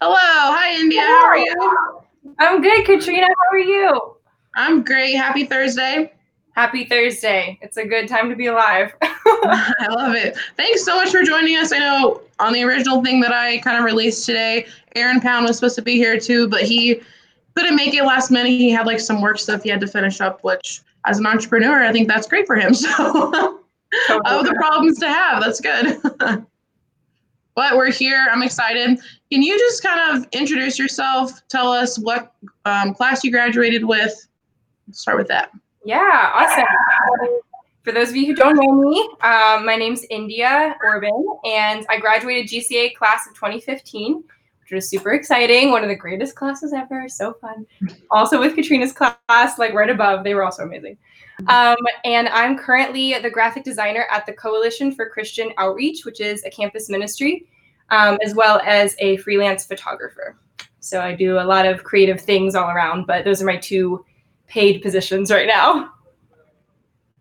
Hello. Hi, India. How are you? I'm good, Katrina. How are you? I'm great. Happy Thursday. Happy Thursday. It's a good time to be alive. I love it. Thanks so much for joining us. I know on the original thing that I kind of released today, Aaron Pound was supposed to be here too, but he couldn't make it last minute. He had like some work stuff he had to finish up, which as an entrepreneur, I think that's great for him. So of the problems to have, that's good. but we're here. I'm excited. Can you just kind of introduce yourself? Tell us what um, class you graduated with. Let's start with that. Yeah, awesome. For those of you who don't know me, um, my name's India Orban, and I graduated GCA class of 2015 which was super exciting. One of the greatest classes ever. So fun. Also with Katrina's class, like right above, they were also amazing. Um, and I'm currently the graphic designer at the Coalition for Christian Outreach, which is a campus ministry, um, as well as a freelance photographer. So I do a lot of creative things all around, but those are my two paid positions right now.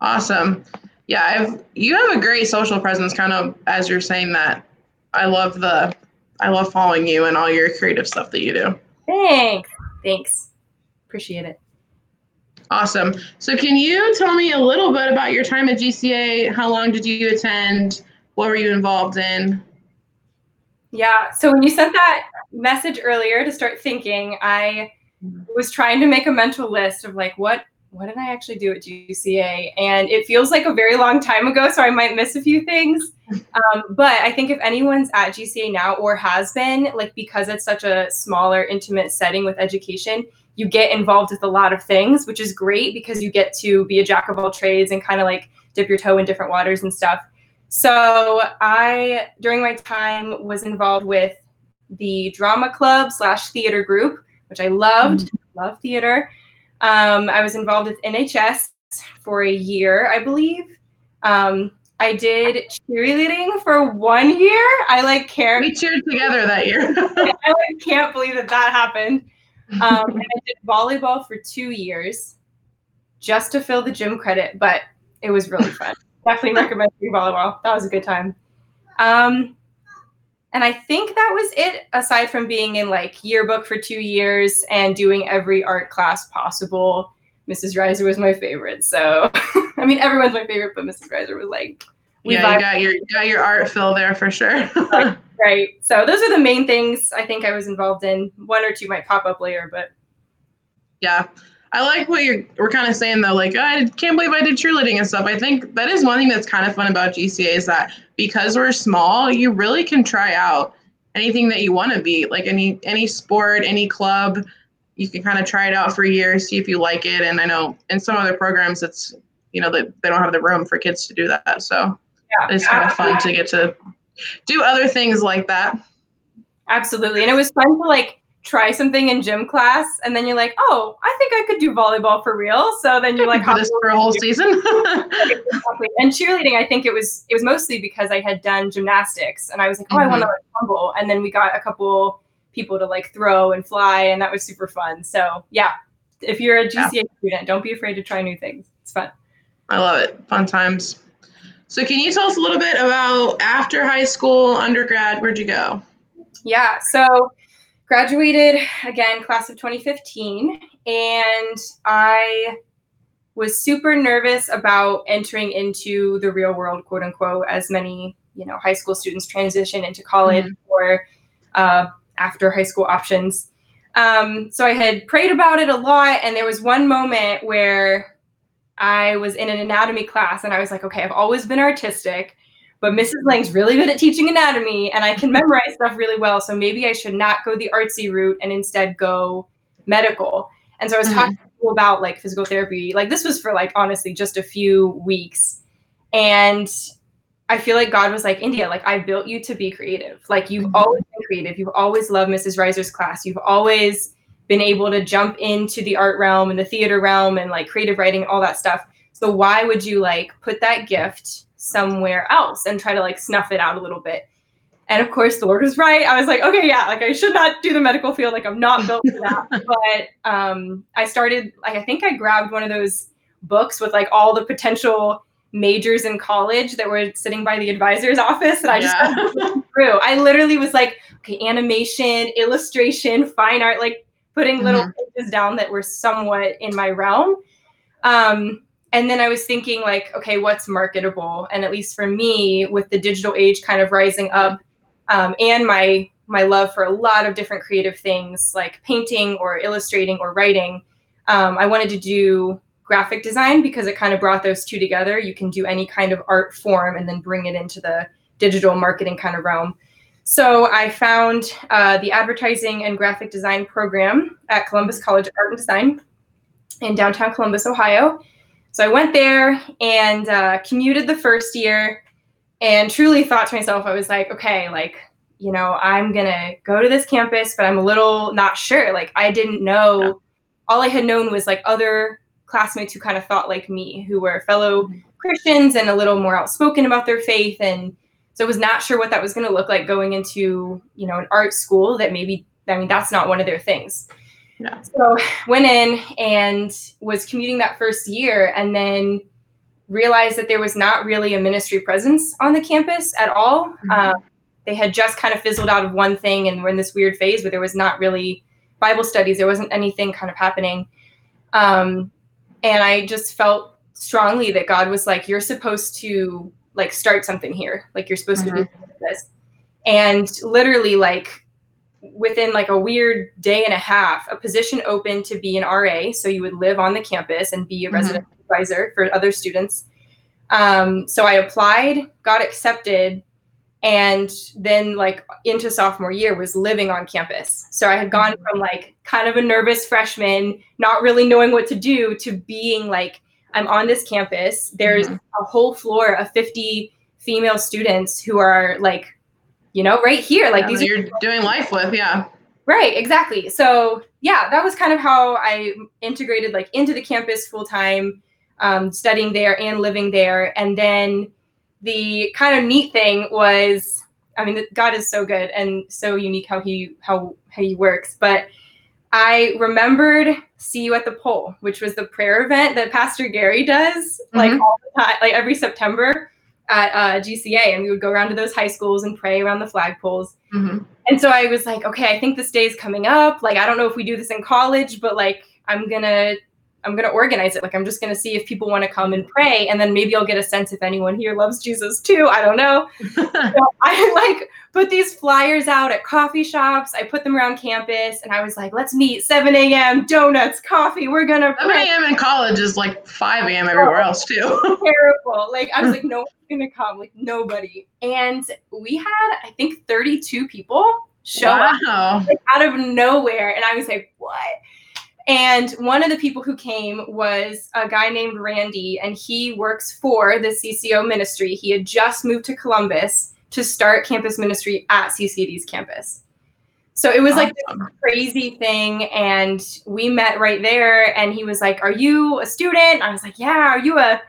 Awesome. Yeah, I've you have a great social presence kind of as you're saying that. I love the I love following you and all your creative stuff that you do. Thanks. Thanks. Appreciate it. Awesome. So, can you tell me a little bit about your time at GCA? How long did you attend? What were you involved in? Yeah. So, when you sent that message earlier to start thinking, I was trying to make a mental list of like what what did I actually do at GCA? And it feels like a very long time ago, so I might miss a few things. Um, but I think if anyone's at GCA now or has been, like because it's such a smaller, intimate setting with education, you get involved with a lot of things, which is great because you get to be a jack of all trades and kind of like dip your toe in different waters and stuff. So I, during my time, was involved with the drama club slash theater group, which I loved. Mm-hmm. Love theater. Um, I was involved with NHS for a year, I believe. Um, I did cheerleading for one year. I like can't. We cheered together that year. I like, can't believe that that happened. Um, and I did volleyball for two years, just to fill the gym credit, but it was really fun. Definitely recommend doing volleyball. That was a good time. Um, and I think that was it, aside from being in like yearbook for two years and doing every art class possible. Mrs. Reiser was my favorite. So, I mean, everyone's my favorite, but Mrs. Reiser was like, yeah, you got your you got your art fill there for sure. right. So those are the main things I think I was involved in. One or two might pop up later, but yeah. I like what you're we're kind of saying though, like oh, I can't believe I did cheerleading and stuff. I think that is one thing that's kind of fun about GCA is that because we're small, you really can try out anything that you want to be, like any any sport, any club. You can kind of try it out for a year, see if you like it. And I know in some other programs, it's you know that they don't have the room for kids to do that. So yeah, it's kind of fun to get to do other things like that. Absolutely, and it was fun to like try something in gym class and then you're like oh i think i could do volleyball for real. So then you're like do this for a whole season? and cheerleading i think it was it was mostly because i had done gymnastics and i was like oh mm-hmm. i want to like tumble and then we got a couple people to like throw and fly and that was super fun. So yeah if you're a gca yeah. student don't be afraid to try new things. It's fun. I love it. Fun times. So can you tell us a little bit about after high school undergrad where'd you go? Yeah so graduated again, class of 2015, and I was super nervous about entering into the real world, quote unquote, as many you know high school students transition into college mm-hmm. or uh, after high school options. Um, so I had prayed about it a lot, and there was one moment where I was in an anatomy class, and I was like, okay, I've always been artistic but Mrs. Lang's really good at teaching anatomy and I can memorize stuff really well. So maybe I should not go the artsy route and instead go medical. And so I was mm-hmm. talking about like physical therapy. Like this was for like honestly just a few weeks. And I feel like God was like, India, like I built you to be creative. Like you've mm-hmm. always been creative. You've always loved Mrs. Reiser's class. You've always been able to jump into the art realm and the theater realm and like creative writing, all that stuff. So why would you like put that gift somewhere else and try to like snuff it out a little bit. And of course, the Lord was right. I was like, okay, yeah, like I should not do the medical field. Like I'm not built for that. but um, I started, like, I think I grabbed one of those books with like all the potential majors in college that were sitting by the advisor's office that I just Yeah. looking through. I literally was like, okay, animation, illustration, fine art, like putting little pages down that were somewhat in my realm. Um, and then I was thinking, like, okay, what's marketable? And at least for me, with the digital age kind of rising up, um, and my my love for a lot of different creative things like painting or illustrating or writing, um, I wanted to do graphic design because it kind of brought those two together. You can do any kind of art form and then bring it into the digital marketing kind of realm. So I found uh, the advertising and graphic design program at Columbus College of Art and Design in downtown Columbus, Ohio. So I went there and uh, commuted the first year and truly thought to myself, I was like, okay, like, you know, I'm going to go to this campus, but I'm a little not sure. Like, I didn't know, Yeah. all I had known was like other classmates who kind of thought like me, who were fellow Christians and a little more outspoken about their faith. And so I was not sure what that was going to look like going into, you know, an art school that maybe, I mean, that's not one of their things. Yeah. So went in and was commuting that first year and then realized that there was not really a ministry presence on the campus at all. Mhm. Uh, they had just kind of fizzled out of one thing and were in this weird phase where there was not really Bible studies. There wasn't anything kind of happening. Um, and I just felt strongly that God was like, you're supposed to like start something here. Like you're supposed to do this. And literally like within like a weird day and a half, a position open to be an RA. So you would live on the campus and be a Mhm. resident advisor for other students. Um, so I applied, got accepted, and then like into sophomore year was living on campus. So I had gone from like kind of a nervous freshman, not really knowing what to do, to being like, I'm on this campus. There's Mhm. a whole floor of 50 female students who are like, you know, right here. Like Yeah, these you're doing life with, yeah. Right, exactly. So yeah, that was kind of how I integrated like into the campus full time, um, studying there and living there. And then the kind of neat thing was, I mean, God is so good and so unique how he how how he works. But I remembered "See You at the Pole," which was the prayer event that Pastor Gary does like Mhm. all the time, like every September at uh, GCA, and we would go around to those high schools and pray around the flagpoles. hmm And so I was like, okay, I think this day is coming up. Like, I don't know if we do this in college, but like, I'm gonna, I'm gonna organize it. Like, I'm just gonna see if people want to come and pray, and then maybe I'll get a sense if anyone here loves Jesus too. I don't know. So I like put these flyers out at coffee shops. I put them around campus, and I was like, let's meet 7 a.m. Donuts, coffee. We're gonna 7 a.m. in college is like 5 a.m. everywhere oh, else, too. terrible. Like I was like, no one's gonna come. Like nobody. And we had, I think, 32 people show up like, out of nowhere. And I was like, what? And one of the people who came was a guy named Randy, and he works for the CCO ministry. He had just moved to Columbus to start campus ministry at CCAD's campus. So it was like this Awesome. crazy thing. And we met right there, and he was like, Are you a student? I was like, Yeah, are you a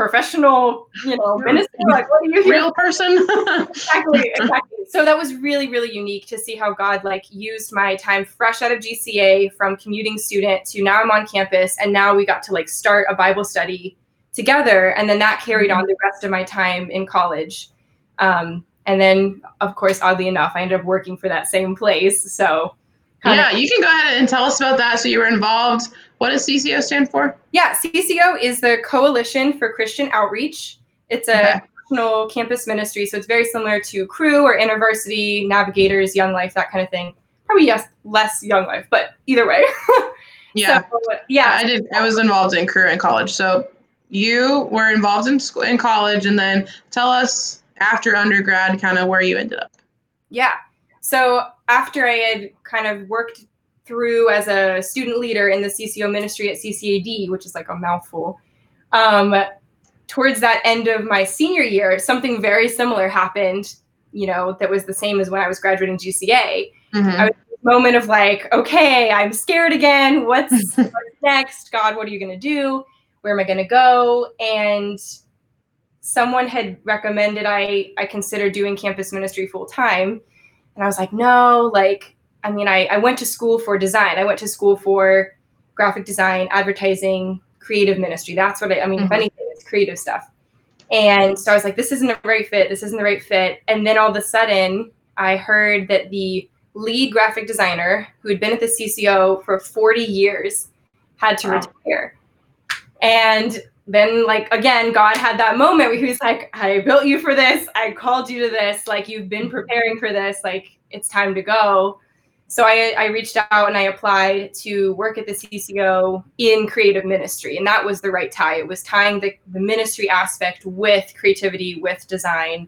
professional, you know, minister? Like, what are you here Real person? exactly exactly so that was really really unique to see how god like used my time fresh out of gca from commuting student to now i'm on campus and now we got to like start a bible study together and then that carried on the rest of my time in college um, and then of course oddly enough i ended up working for that same place so yeah, you can go ahead and tell us about that. So you were involved. What does CCO stand for? Yeah, CCO is the Coalition for Christian Outreach. It's a Okay. national campus ministry, so it's very similar to Cru or InterVarsity, Navigators, Young Life, that kind of thing. Probably yes, less Young Life, but either way. Yeah. So, yeah. I did. I was involved in Cru in college. So you were involved in school in college, and then tell us after undergrad, kind of where you ended up. Yeah. So after I had kind of worked through as a student leader in the CCO ministry at CCAD, which is like a mouthful, um, towards that end of my senior year, something very similar happened. You know, that was the same as when I was graduating GCA. Mhm. I was moment of like, okay, I'm scared again. What's, what's next? God, what are you going to do? Where am I going to go? And someone had recommended I I consider doing campus ministry full time, and I was like, no, like, I mean, I I went to school for design. I went to school for graphic design, advertising, creative ministry. That's what I, I mean. If Mhm. anything, it's creative stuff. And so I was like, this isn't the right fit. This isn't the right fit. And then all of a sudden, I heard that the lead graphic designer who had been at the CCO for 40 years had to wow. retire. And then, like, again, God had that moment where he was like, I built you for this. I called you to this. Like, you've been preparing for this. Like, it's time to go. So I, I reached out and I applied to work at the CCO in creative ministry. And that was the right tie. It was tying the, the ministry aspect with creativity, with design,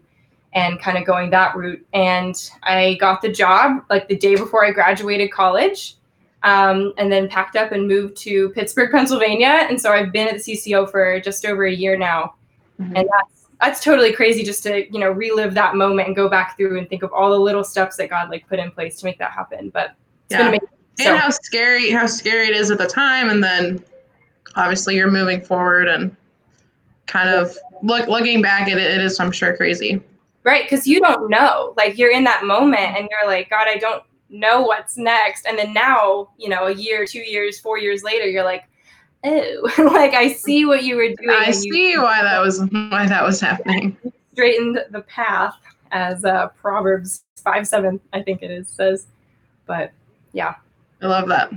and kind of going that route. And I got the job like the day before I graduated college. Um, and then packed up and moved to Pittsburgh, Pennsylvania. And so I've been at the CCO for just over a year now. Mm-hmm. And that's that's totally crazy just to you know relive that moment and go back through and think of all the little steps that God like put in place to make that happen. But it's yeah. amazing. So. And how scary how scary it is at the time, and then obviously you're moving forward and kind of look looking back at it, it is I'm sure crazy. Right, because you don't know. Like you're in that moment and you're like, God, I don't know what's next. And then now, you know, a year, two years, four years later, you're like, oh, like I see what you were doing. I see why that was why that was happening. Straightened the path, as uh, Proverbs five seven, I think it is says. But yeah, I love that.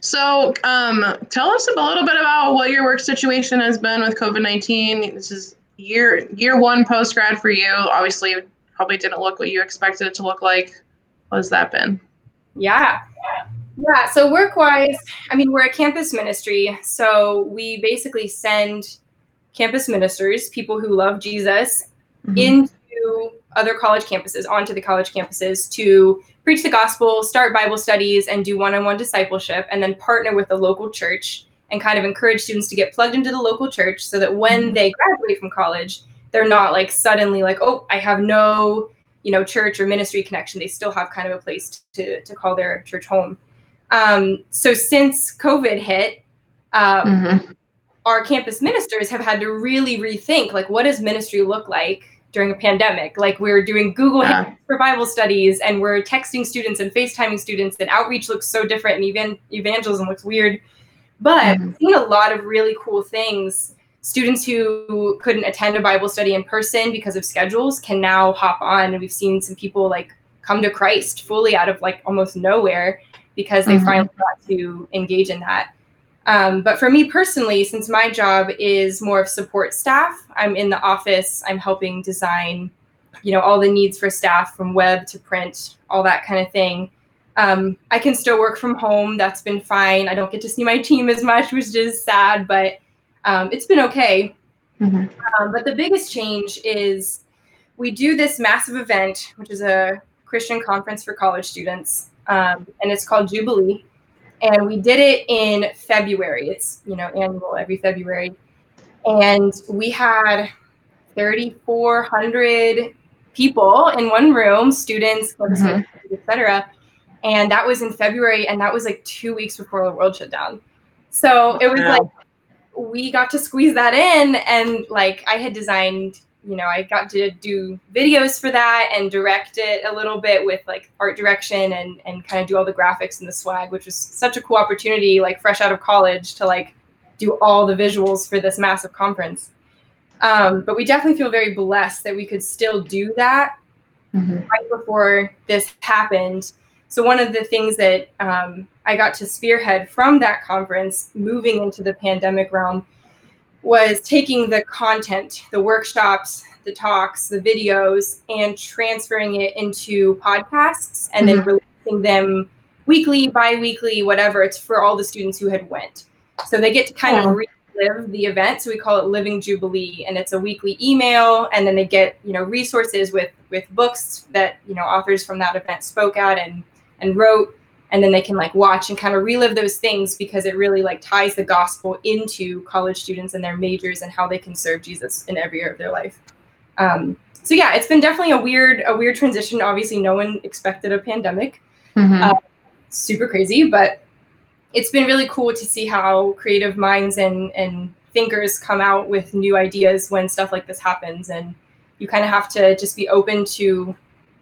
So, um, tell us a little bit about what your work situation has been with COVID nineteen. This is year year one post grad for you. Obviously, probably didn't look what you expected it to look like. What has that been? Yeah. Yeah, so work wise, I mean, we're a campus ministry. So we basically send campus ministers, people who love Jesus, mm-hmm. into other college campuses, onto the college campuses to preach the gospel, start Bible studies, and do one on one discipleship, and then partner with the local church and kind of encourage students to get plugged into the local church so that when mm-hmm. they graduate from college, they're not like suddenly like, oh, I have no you know church or ministry connection they still have kind of a place to, to call their church home um, so since COVID hit, um, mm-hmm. our campus ministers have had to really rethink like what does ministry look like during a pandemic? Like we're doing Google yeah. for Bible studies and we're texting students and FaceTiming students, and outreach looks so different and even evangelism looks weird. But mm-hmm. seen a lot of really cool things. Students who couldn't attend a Bible study in person because of schedules can now hop on, and we've seen some people like come to Christ fully out of like almost nowhere because they mm-hmm. finally got to engage in that. Um, but for me personally, since my job is more of support staff, I'm in the office, I'm helping design, you know, all the needs for staff from web to print, all that kind of thing. Um, I can still work from home. That's been fine. I don't get to see my team as much, which is sad, but um, it's been okay. Mm-hmm. Um, but the biggest change is we do this massive event, which is a Christian conference for college students um, and it's called Jubilee. And we did it in February. It's you know annual every February, and we had 3,400 people in one room, students, mm-hmm. etc. And that was in February, and that was like two weeks before the world shut down. So it was like we got to squeeze that in, and like I had designed you know, I got to do videos for that and direct it a little bit with like art direction and and kind of do all the graphics and the swag, which was such a cool opportunity, like fresh out of college, to like do all the visuals for this massive conference. Um, but we definitely feel very blessed that we could still do that mm-hmm. right before this happened. So one of the things that um, I got to spearhead from that conference, moving into the pandemic realm, was taking the content, the workshops, the talks, the videos, and transferring it into podcasts and mm-hmm. then releasing them weekly, bi-weekly, whatever. It's for all the students who had went. So they get to kind of relive the event. So we call it Living Jubilee, and it's a weekly email, and then they get you know resources with with books that you know authors from that event spoke at and and wrote and then they can like watch and kind of relive those things because it really like ties the gospel into college students and their majors and how they can serve jesus in every year of their life. Um, so yeah it's been definitely a weird a weird transition. Obviously no one expected a pandemic. Mm-hmm. uh, super crazy but it's been really cool to see how creative minds and and thinkers come out with new ideas when stuff like this happens. And you kind of have to just be open to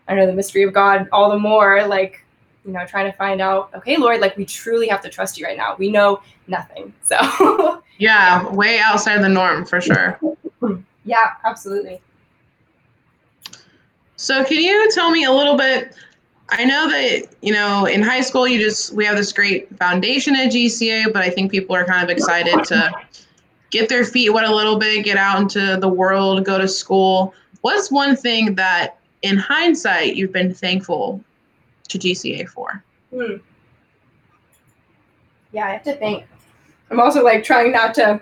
i don't know the mystery of god all the more like you know, trying to find out, okay, Lord, like we truly have to trust you right now. We know nothing. So Yeah, way outside the norm for sure. yeah, absolutely. So, can you tell me a little bit? I know that, you know, in high school, you just, we have this great foundation at GCA, but I think people are kind of excited to get their feet wet a little bit, get out into the world, go to school. What's one thing that, in hindsight, you've been thankful to GCA for? Hmm. Yeah, I have to think. I'm also like trying not to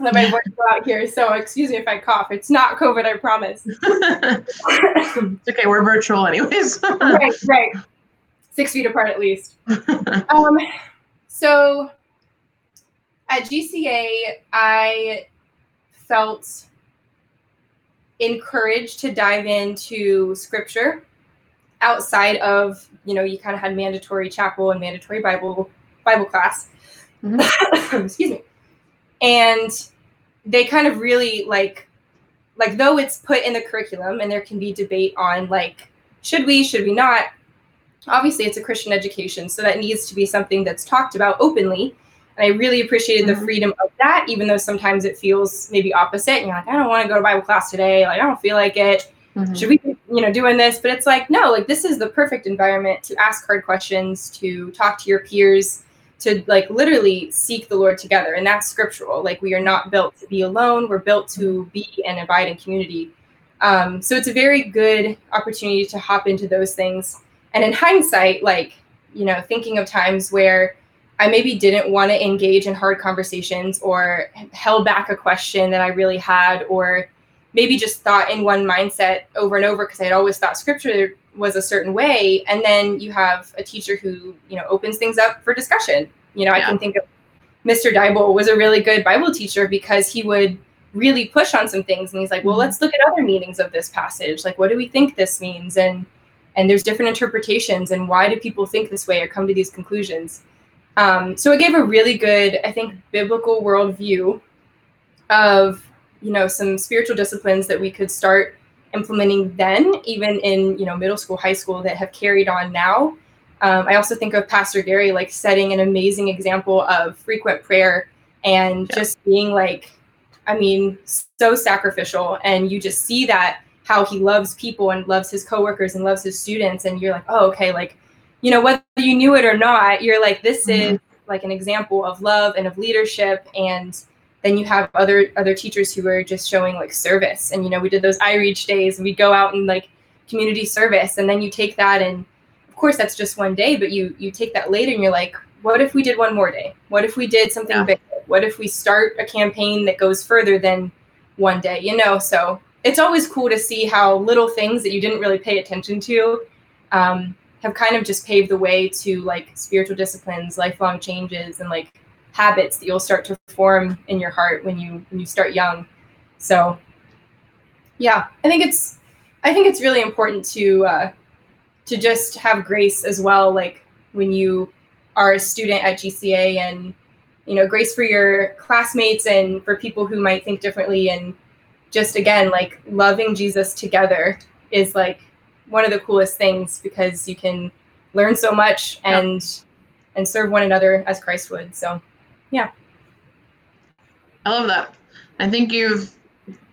let my voice go out here. So excuse me if I cough. It's not COVID, I promise. it's okay. We're virtual anyways. right, right. Six feet apart at least. um, so at GCA, I felt encouraged to dive into scripture outside of, you know, you kind of had mandatory chapel and mandatory Bible Bible class. Mm-hmm. Excuse me. And they kind of really like like though it's put in the curriculum and there can be debate on like should we should we not obviously it's a christian education so that needs to be something that's talked about openly and i really appreciated mm-hmm. the freedom of that even though sometimes it feels maybe opposite and you're like i don't want to go to bible class today like i don't feel like it mm-hmm. should we you know doing this but it's like no like this is the perfect environment to ask hard questions to talk to your peers to like literally seek the Lord together. And that's scriptural. Like we are not built to be alone, we're built to be and abide in community. Um, so it's a very good opportunity to hop into those things. And in hindsight, like, you know, thinking of times where I maybe didn't want to engage in hard conversations or held back a question that I really had, or maybe just thought in one mindset over and over because I had always thought scripture was a certain way. And then you have a teacher who you know opens things up for discussion. You know yeah. i can think of mr Dybel was a really good bible teacher because he would really push on some things. And he's like well mm-hmm. let's look at other meanings of this passage. Like what do we think this means? And and there's different interpretations and why do people think this way or come to these conclusions. Um, so it gave a really good i think biblical worldview of you know some spiritual disciplines that we could start implementing then, even in you know middle school, high school, that have carried on now. Um, I also think of Pastor Gary like setting an amazing example of frequent prayer and yeah. just being like, I mean, so sacrificial, and you just see that how he loves people and loves his coworkers and loves his students, and you're like, oh, okay, like, you know, whether you knew it or not, you're like, this mm-hmm. is like an example of love and of leadership and then you have other other teachers who are just showing like service. And you know we did those ireach days and we go out and like community service and then you take that and of course that's just one day but you you take that later and you're like what if we did one more day? What if we did something yeah. big what if we start a campaign that goes further than one day you know? So it's always cool to see how little things that you didn't really pay attention to um, have kind of just paved the way to like spiritual disciplines lifelong changes and like habits that you'll start to form in your heart when you when you start young. So yeah, I think it's I think it's really important to uh, to just have grace as well. Like when you are a student at GCA and you know grace for your classmates and for people who might think differently and just again like loving Jesus together is like one of the coolest things because you can learn so much and yeah. and serve one another as Christ would. So yeah. I love that. I think you've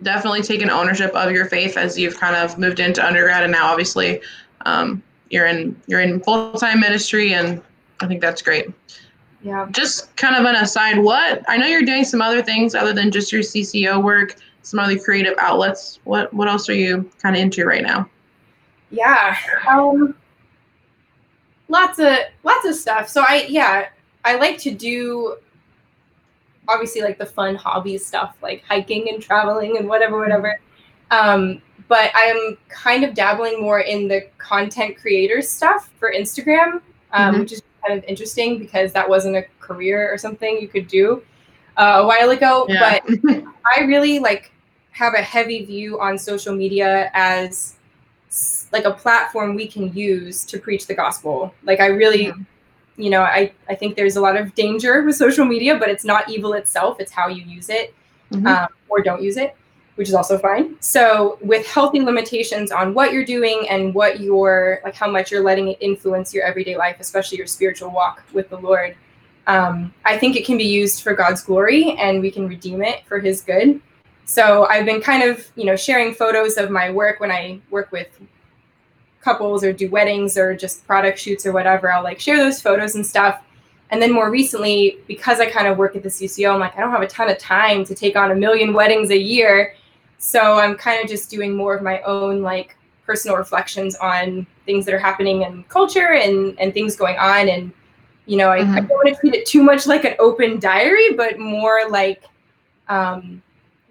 definitely taken ownership of your faith as you've kind of moved into undergrad, and now obviously um, you're in you're in full time ministry, and I think that's great. Yeah. Just kind of an aside, what I know you're doing some other things other than just your CCO work, some other creative outlets. What what else are you kind of into right now? Yeah. Um, lots of lots of stuff. So I yeah I like to do obviously like the fun hobby stuff like hiking and traveling and whatever whatever um, but i'm kind of dabbling more in the content creator stuff for instagram um, mm-hmm. which is kind of interesting because that wasn't a career or something you could do uh, a while ago yeah. but i really like have a heavy view on social media as like a platform we can use to preach the gospel like i really mm-hmm you know, I, I think there's a lot of danger with social media, but it's not evil itself. It's how you use it mm-hmm. um, or don't use it, which is also fine. So with healthy limitations on what you're doing and what you're like, how much you're letting it influence your everyday life, especially your spiritual walk with the Lord. um, I think it can be used for God's glory and we can redeem it for His good. So I've been kind of, you know, sharing photos of my work when I work with couples or do weddings or just product shoots or whatever. I'll like share those photos and stuff. And then more recently, because I kind of work at the CCO, I'm like, I don't have a ton of time to take on a million weddings a year. So I'm kind of just doing more of my own like personal reflections on things that are happening in culture and, and things going on. And, you know, I, mm-hmm. I don't want to treat it too much like an open diary, but more like um,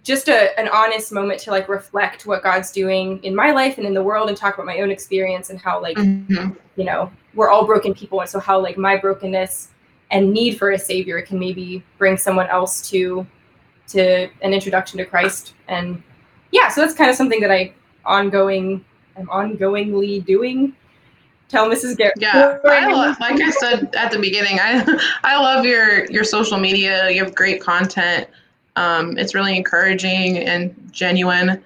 just a, an honest moment to like reflect what God's doing in my life and in the world and talk about my own experience and how like, mm-hmm. you know, we're all broken people. And so how like my brokenness and need for a savior can maybe bring someone else to to an introduction to Christ. And yeah, so that's kind of something that I ongoing I'm ongoingly doing. Tell Mrs. Garrett. Yeah, I love, like I said at the beginning, I I love your your social media. You have great content. Um, it's really encouraging and genuine.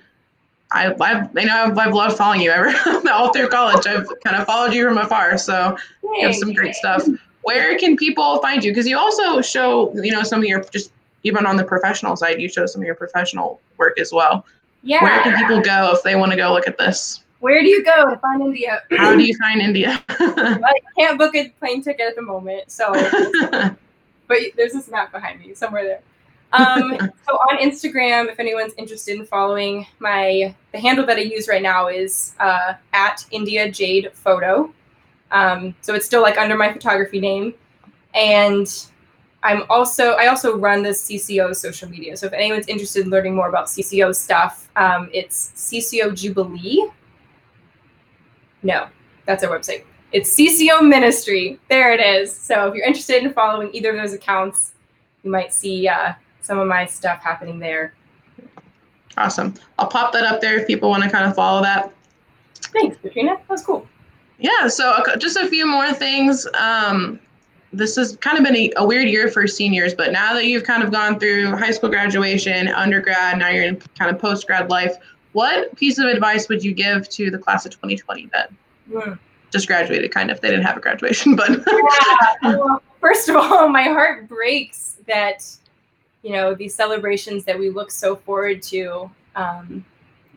I, I've, you know, I've, I've loved following you ever all through college. I've kind of followed you from afar, so you have some great stuff. Where can people find you? Because you also show, you know, some of your just even on the professional side, you show some of your professional work as well. Yeah. Where can people go if they want to go look at this? Where do you go to find India? How do you find India? I can't book a plane ticket at the moment, so. but there's this map behind me somewhere there. Um, so on Instagram, if anyone's interested in following my, the handle that I use right now is uh, at India Jade Photo. Um, so it's still like under my photography name, and I'm also I also run the CCO social media. So if anyone's interested in learning more about CCO stuff, um, it's CCO Jubilee. No, that's our website. It's CCO Ministry. There it is. So if you're interested in following either of those accounts, you might see uh, some of my stuff happening there. Awesome. I'll pop that up there if people want to kind of follow that. Thanks, Katrina. That's cool. Yeah. So just a few more things. Um, this has kind of been a, a, weird year for seniors, but now that you've kind of gone through high school graduation, undergrad, now you're in kind of post grad life, what piece of advice would you give to the class of 2020 that mm. just graduated, kind of? They didn't have a graduation, but. yeah. Well, first of all, my heart breaks that you know these celebrations that we look so forward to um,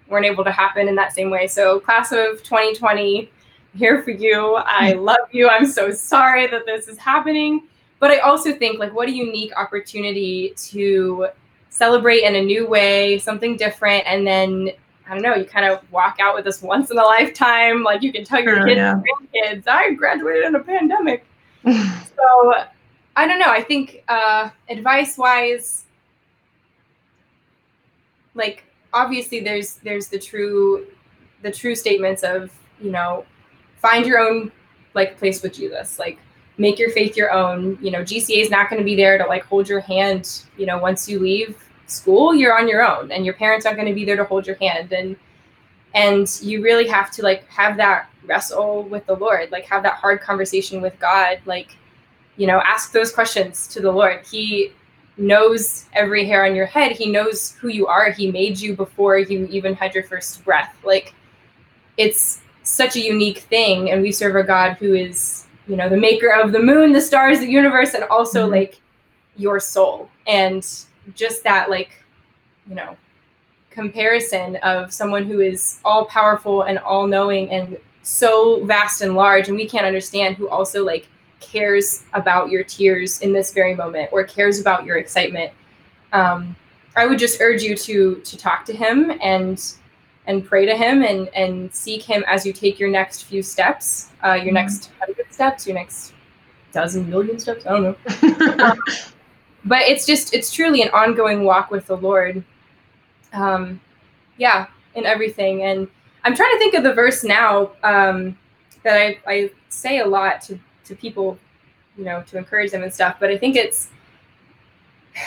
weren't able to happen in that same way. So class of 2020 here for you. I mm. love you. I'm so sorry that this is happening. But i also think like what a unique opportunity to celebrate in a new way something different and then i don't know you kind of walk out with this once in a lifetime. Like you can tell your kids yeah. grandkids i graduated in a pandemic. So I don't know. I think uh, advice wise, like obviously there's there's the true the true statements of you know find your own like place with Jesus like make your faith your own you know GCA is not going to be there to like hold your hand you know once you leave school you're on your own and your parents aren't going to be there to hold your hand and and you really have to like have that wrestle with the Lord like have that hard conversation with God like you know ask those questions to the lord. He knows every hair on your head. He knows who you are. He made you before you even had your first breath. Like it's such a unique thing and we serve a god who is you know the maker of the moon the stars the universe and also mm-hmm. like your soul. And just that like you know comparison of someone who is all powerful and all knowing and so vast and large and we can't understand who also like cares about your tears in this very moment or cares about your excitement um, i would just urge you to to talk to him and and pray to him and and seek him as you take your next few steps uh, your mm-hmm. next hundred steps your next dozen million steps i don't know um, but it's just it's truly an ongoing walk with the lord um, yeah in everything and i'm trying to think of the verse now um, that I, I say a lot to to people, you know, to encourage them and stuff. But I think it's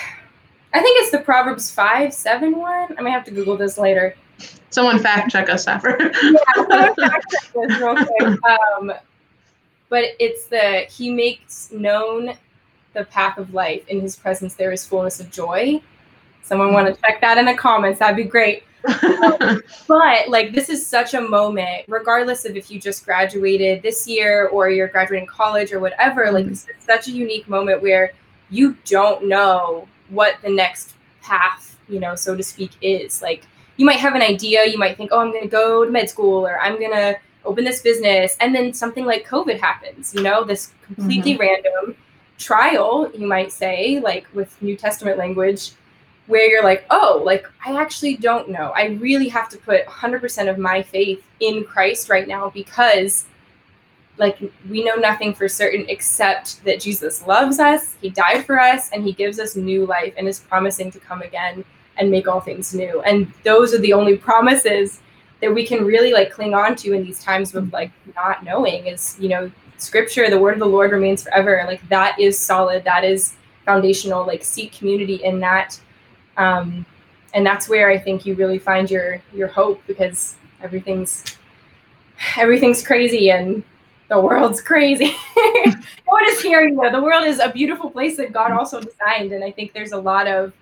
I think it's the Proverbs five seven one. I may have to Google this later. Someone fact check us, Sapphire. yeah, fact check this real quick. Um, but it's the He makes known the path of life. In His presence, there is fullness of joy. Someone want to check that in the comments? That'd be great. but like this is such a moment, regardless of if you just graduated this year or you're graduating college or whatever, like this is such a unique moment where you don't know what the next path, you know, so to speak, is. Like you might have an idea, you might think, oh, I'm gonna go to med school or I'm gonna open this business, and then something like COVID happens, you know, this completely mm-hmm. random trial, you might say, like with New Testament language where you're like, oh, like I actually don't know. I really have to put 100% of my faith in Christ right now because like we know nothing for certain except that Jesus loves us, he died for us and he gives us new life and is promising to come again and make all things new. And those are the only promises that we can really like cling on to in these times of like not knowing is, you know, scripture, the word of the Lord remains forever. Like that is solid, that is foundational. Like seek community in that um, and that's where I think you really find your your hope because everything's everything's crazy and the world's crazy. no one is hearing though. The world is a beautiful place that God also designed, and I think there's a lot of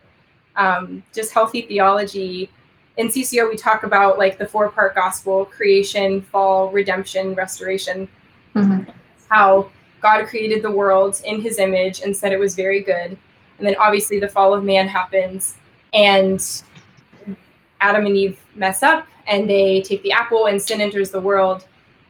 um, just healthy theology. In CCO, we talk about like the four part gospel: creation, fall, redemption, restoration. Mm-hmm. How God created the world in His image and said it was very good, and then obviously the fall of man happens and Adam and Eve mess up and they take the apple and sin enters the world.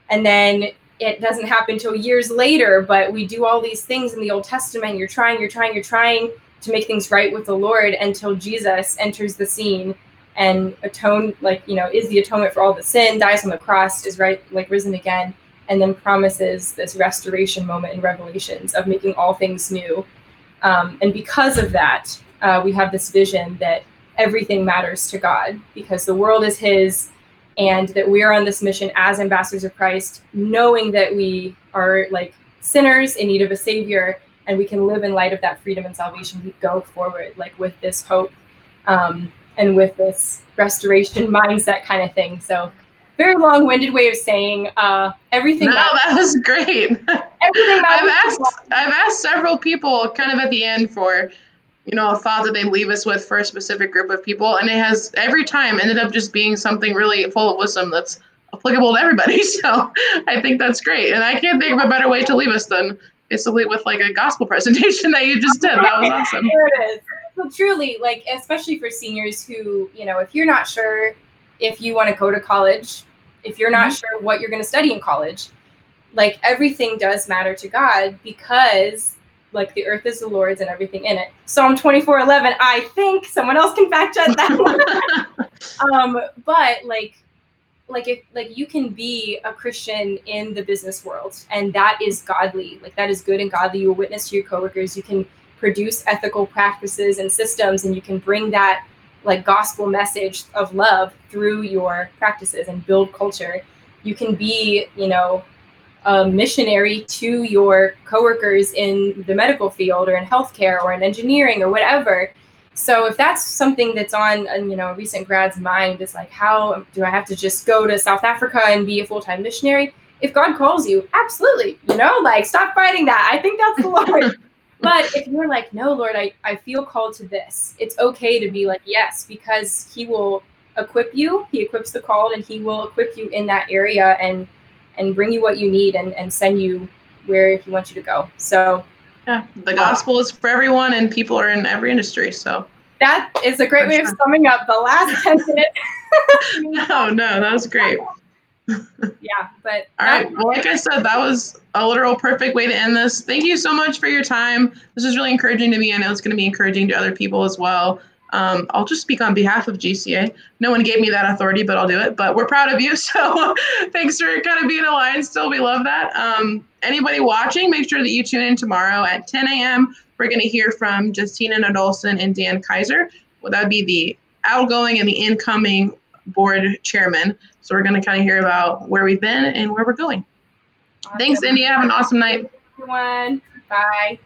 And then it doesn't happen until years later, but we do all these things in the Old Testament. You're trying, you're trying, you're trying to make things right with the Lord until Jesus enters the scene and atone, like, you know, is the atonement for all the sin, dies on the cross, is right, like risen again, and then promises this restoration moment in Revelations of making all things new. Um, and because of that, uh, we have this vision that everything matters to God because the world is His and that we are on this mission as ambassadors of Christ, knowing that we are like sinners in need of a Savior and we can live in light of that freedom and salvation. We go forward like with this hope um, and with this restoration mindset kind of thing. So, very long-winded way of saying uh, everything. No, matters. that was great. everything I've asked. I've asked several people kind of at the end for you know, a thought that they leave us with for a specific group of people. And it has every time ended up just being something really full of wisdom that's applicable to everybody. So I think that's great. And I can't think of a better way to leave us than basically with like a gospel presentation that you just did. That was awesome. There it is. Well, truly, like, especially for seniors who, you know, if you're not sure if you want to go to college, if you're not mm-hmm. sure what you're going to study in college, like everything does matter to God because like the earth is the Lord's and everything in it. Psalm 24 11, I think someone else can fact check that one. um, but like like if like you can be a Christian in the business world and that is godly, like that is good and godly. You will witness to your coworkers, you can produce ethical practices and systems and you can bring that like gospel message of love through your practices and build culture. You can be, you know, a missionary to your coworkers in the medical field or in healthcare or in engineering or whatever. So if that's something that's on uh, you know a recent grad's mind is like how do I have to just go to South Africa and be a full-time missionary? If God calls you, absolutely, you know, like stop fighting that. I think that's the Lord. but if you're like, no, Lord, I, I feel called to this, it's okay to be like, yes, because he will equip you, he equips the called, and he will equip you in that area and and bring you what you need and, and send you where he wants you to go. So yeah, the gospel is for everyone and people are in every industry. So that is a great way of summing up the last 10 minutes. no, no, that was great. yeah, but all right. Well, like I said, that was a literal perfect way to end this. Thank you so much for your time. This is really encouraging to me. I know it's going to be encouraging to other people as well. Um, I'll just speak on behalf of GCA. No one gave me that authority, but I'll do it. But we're proud of you. So thanks for kind of being aligned still. We love that. Um, anybody watching, make sure that you tune in tomorrow at 10 a.m. We're going to hear from Justina Nadolson and Dan Kaiser. Well, that would be the outgoing and the incoming board chairman. So we're going to kind of hear about where we've been and where we're going. Awesome. Thanks, India. Have an awesome night. Everyone. Bye.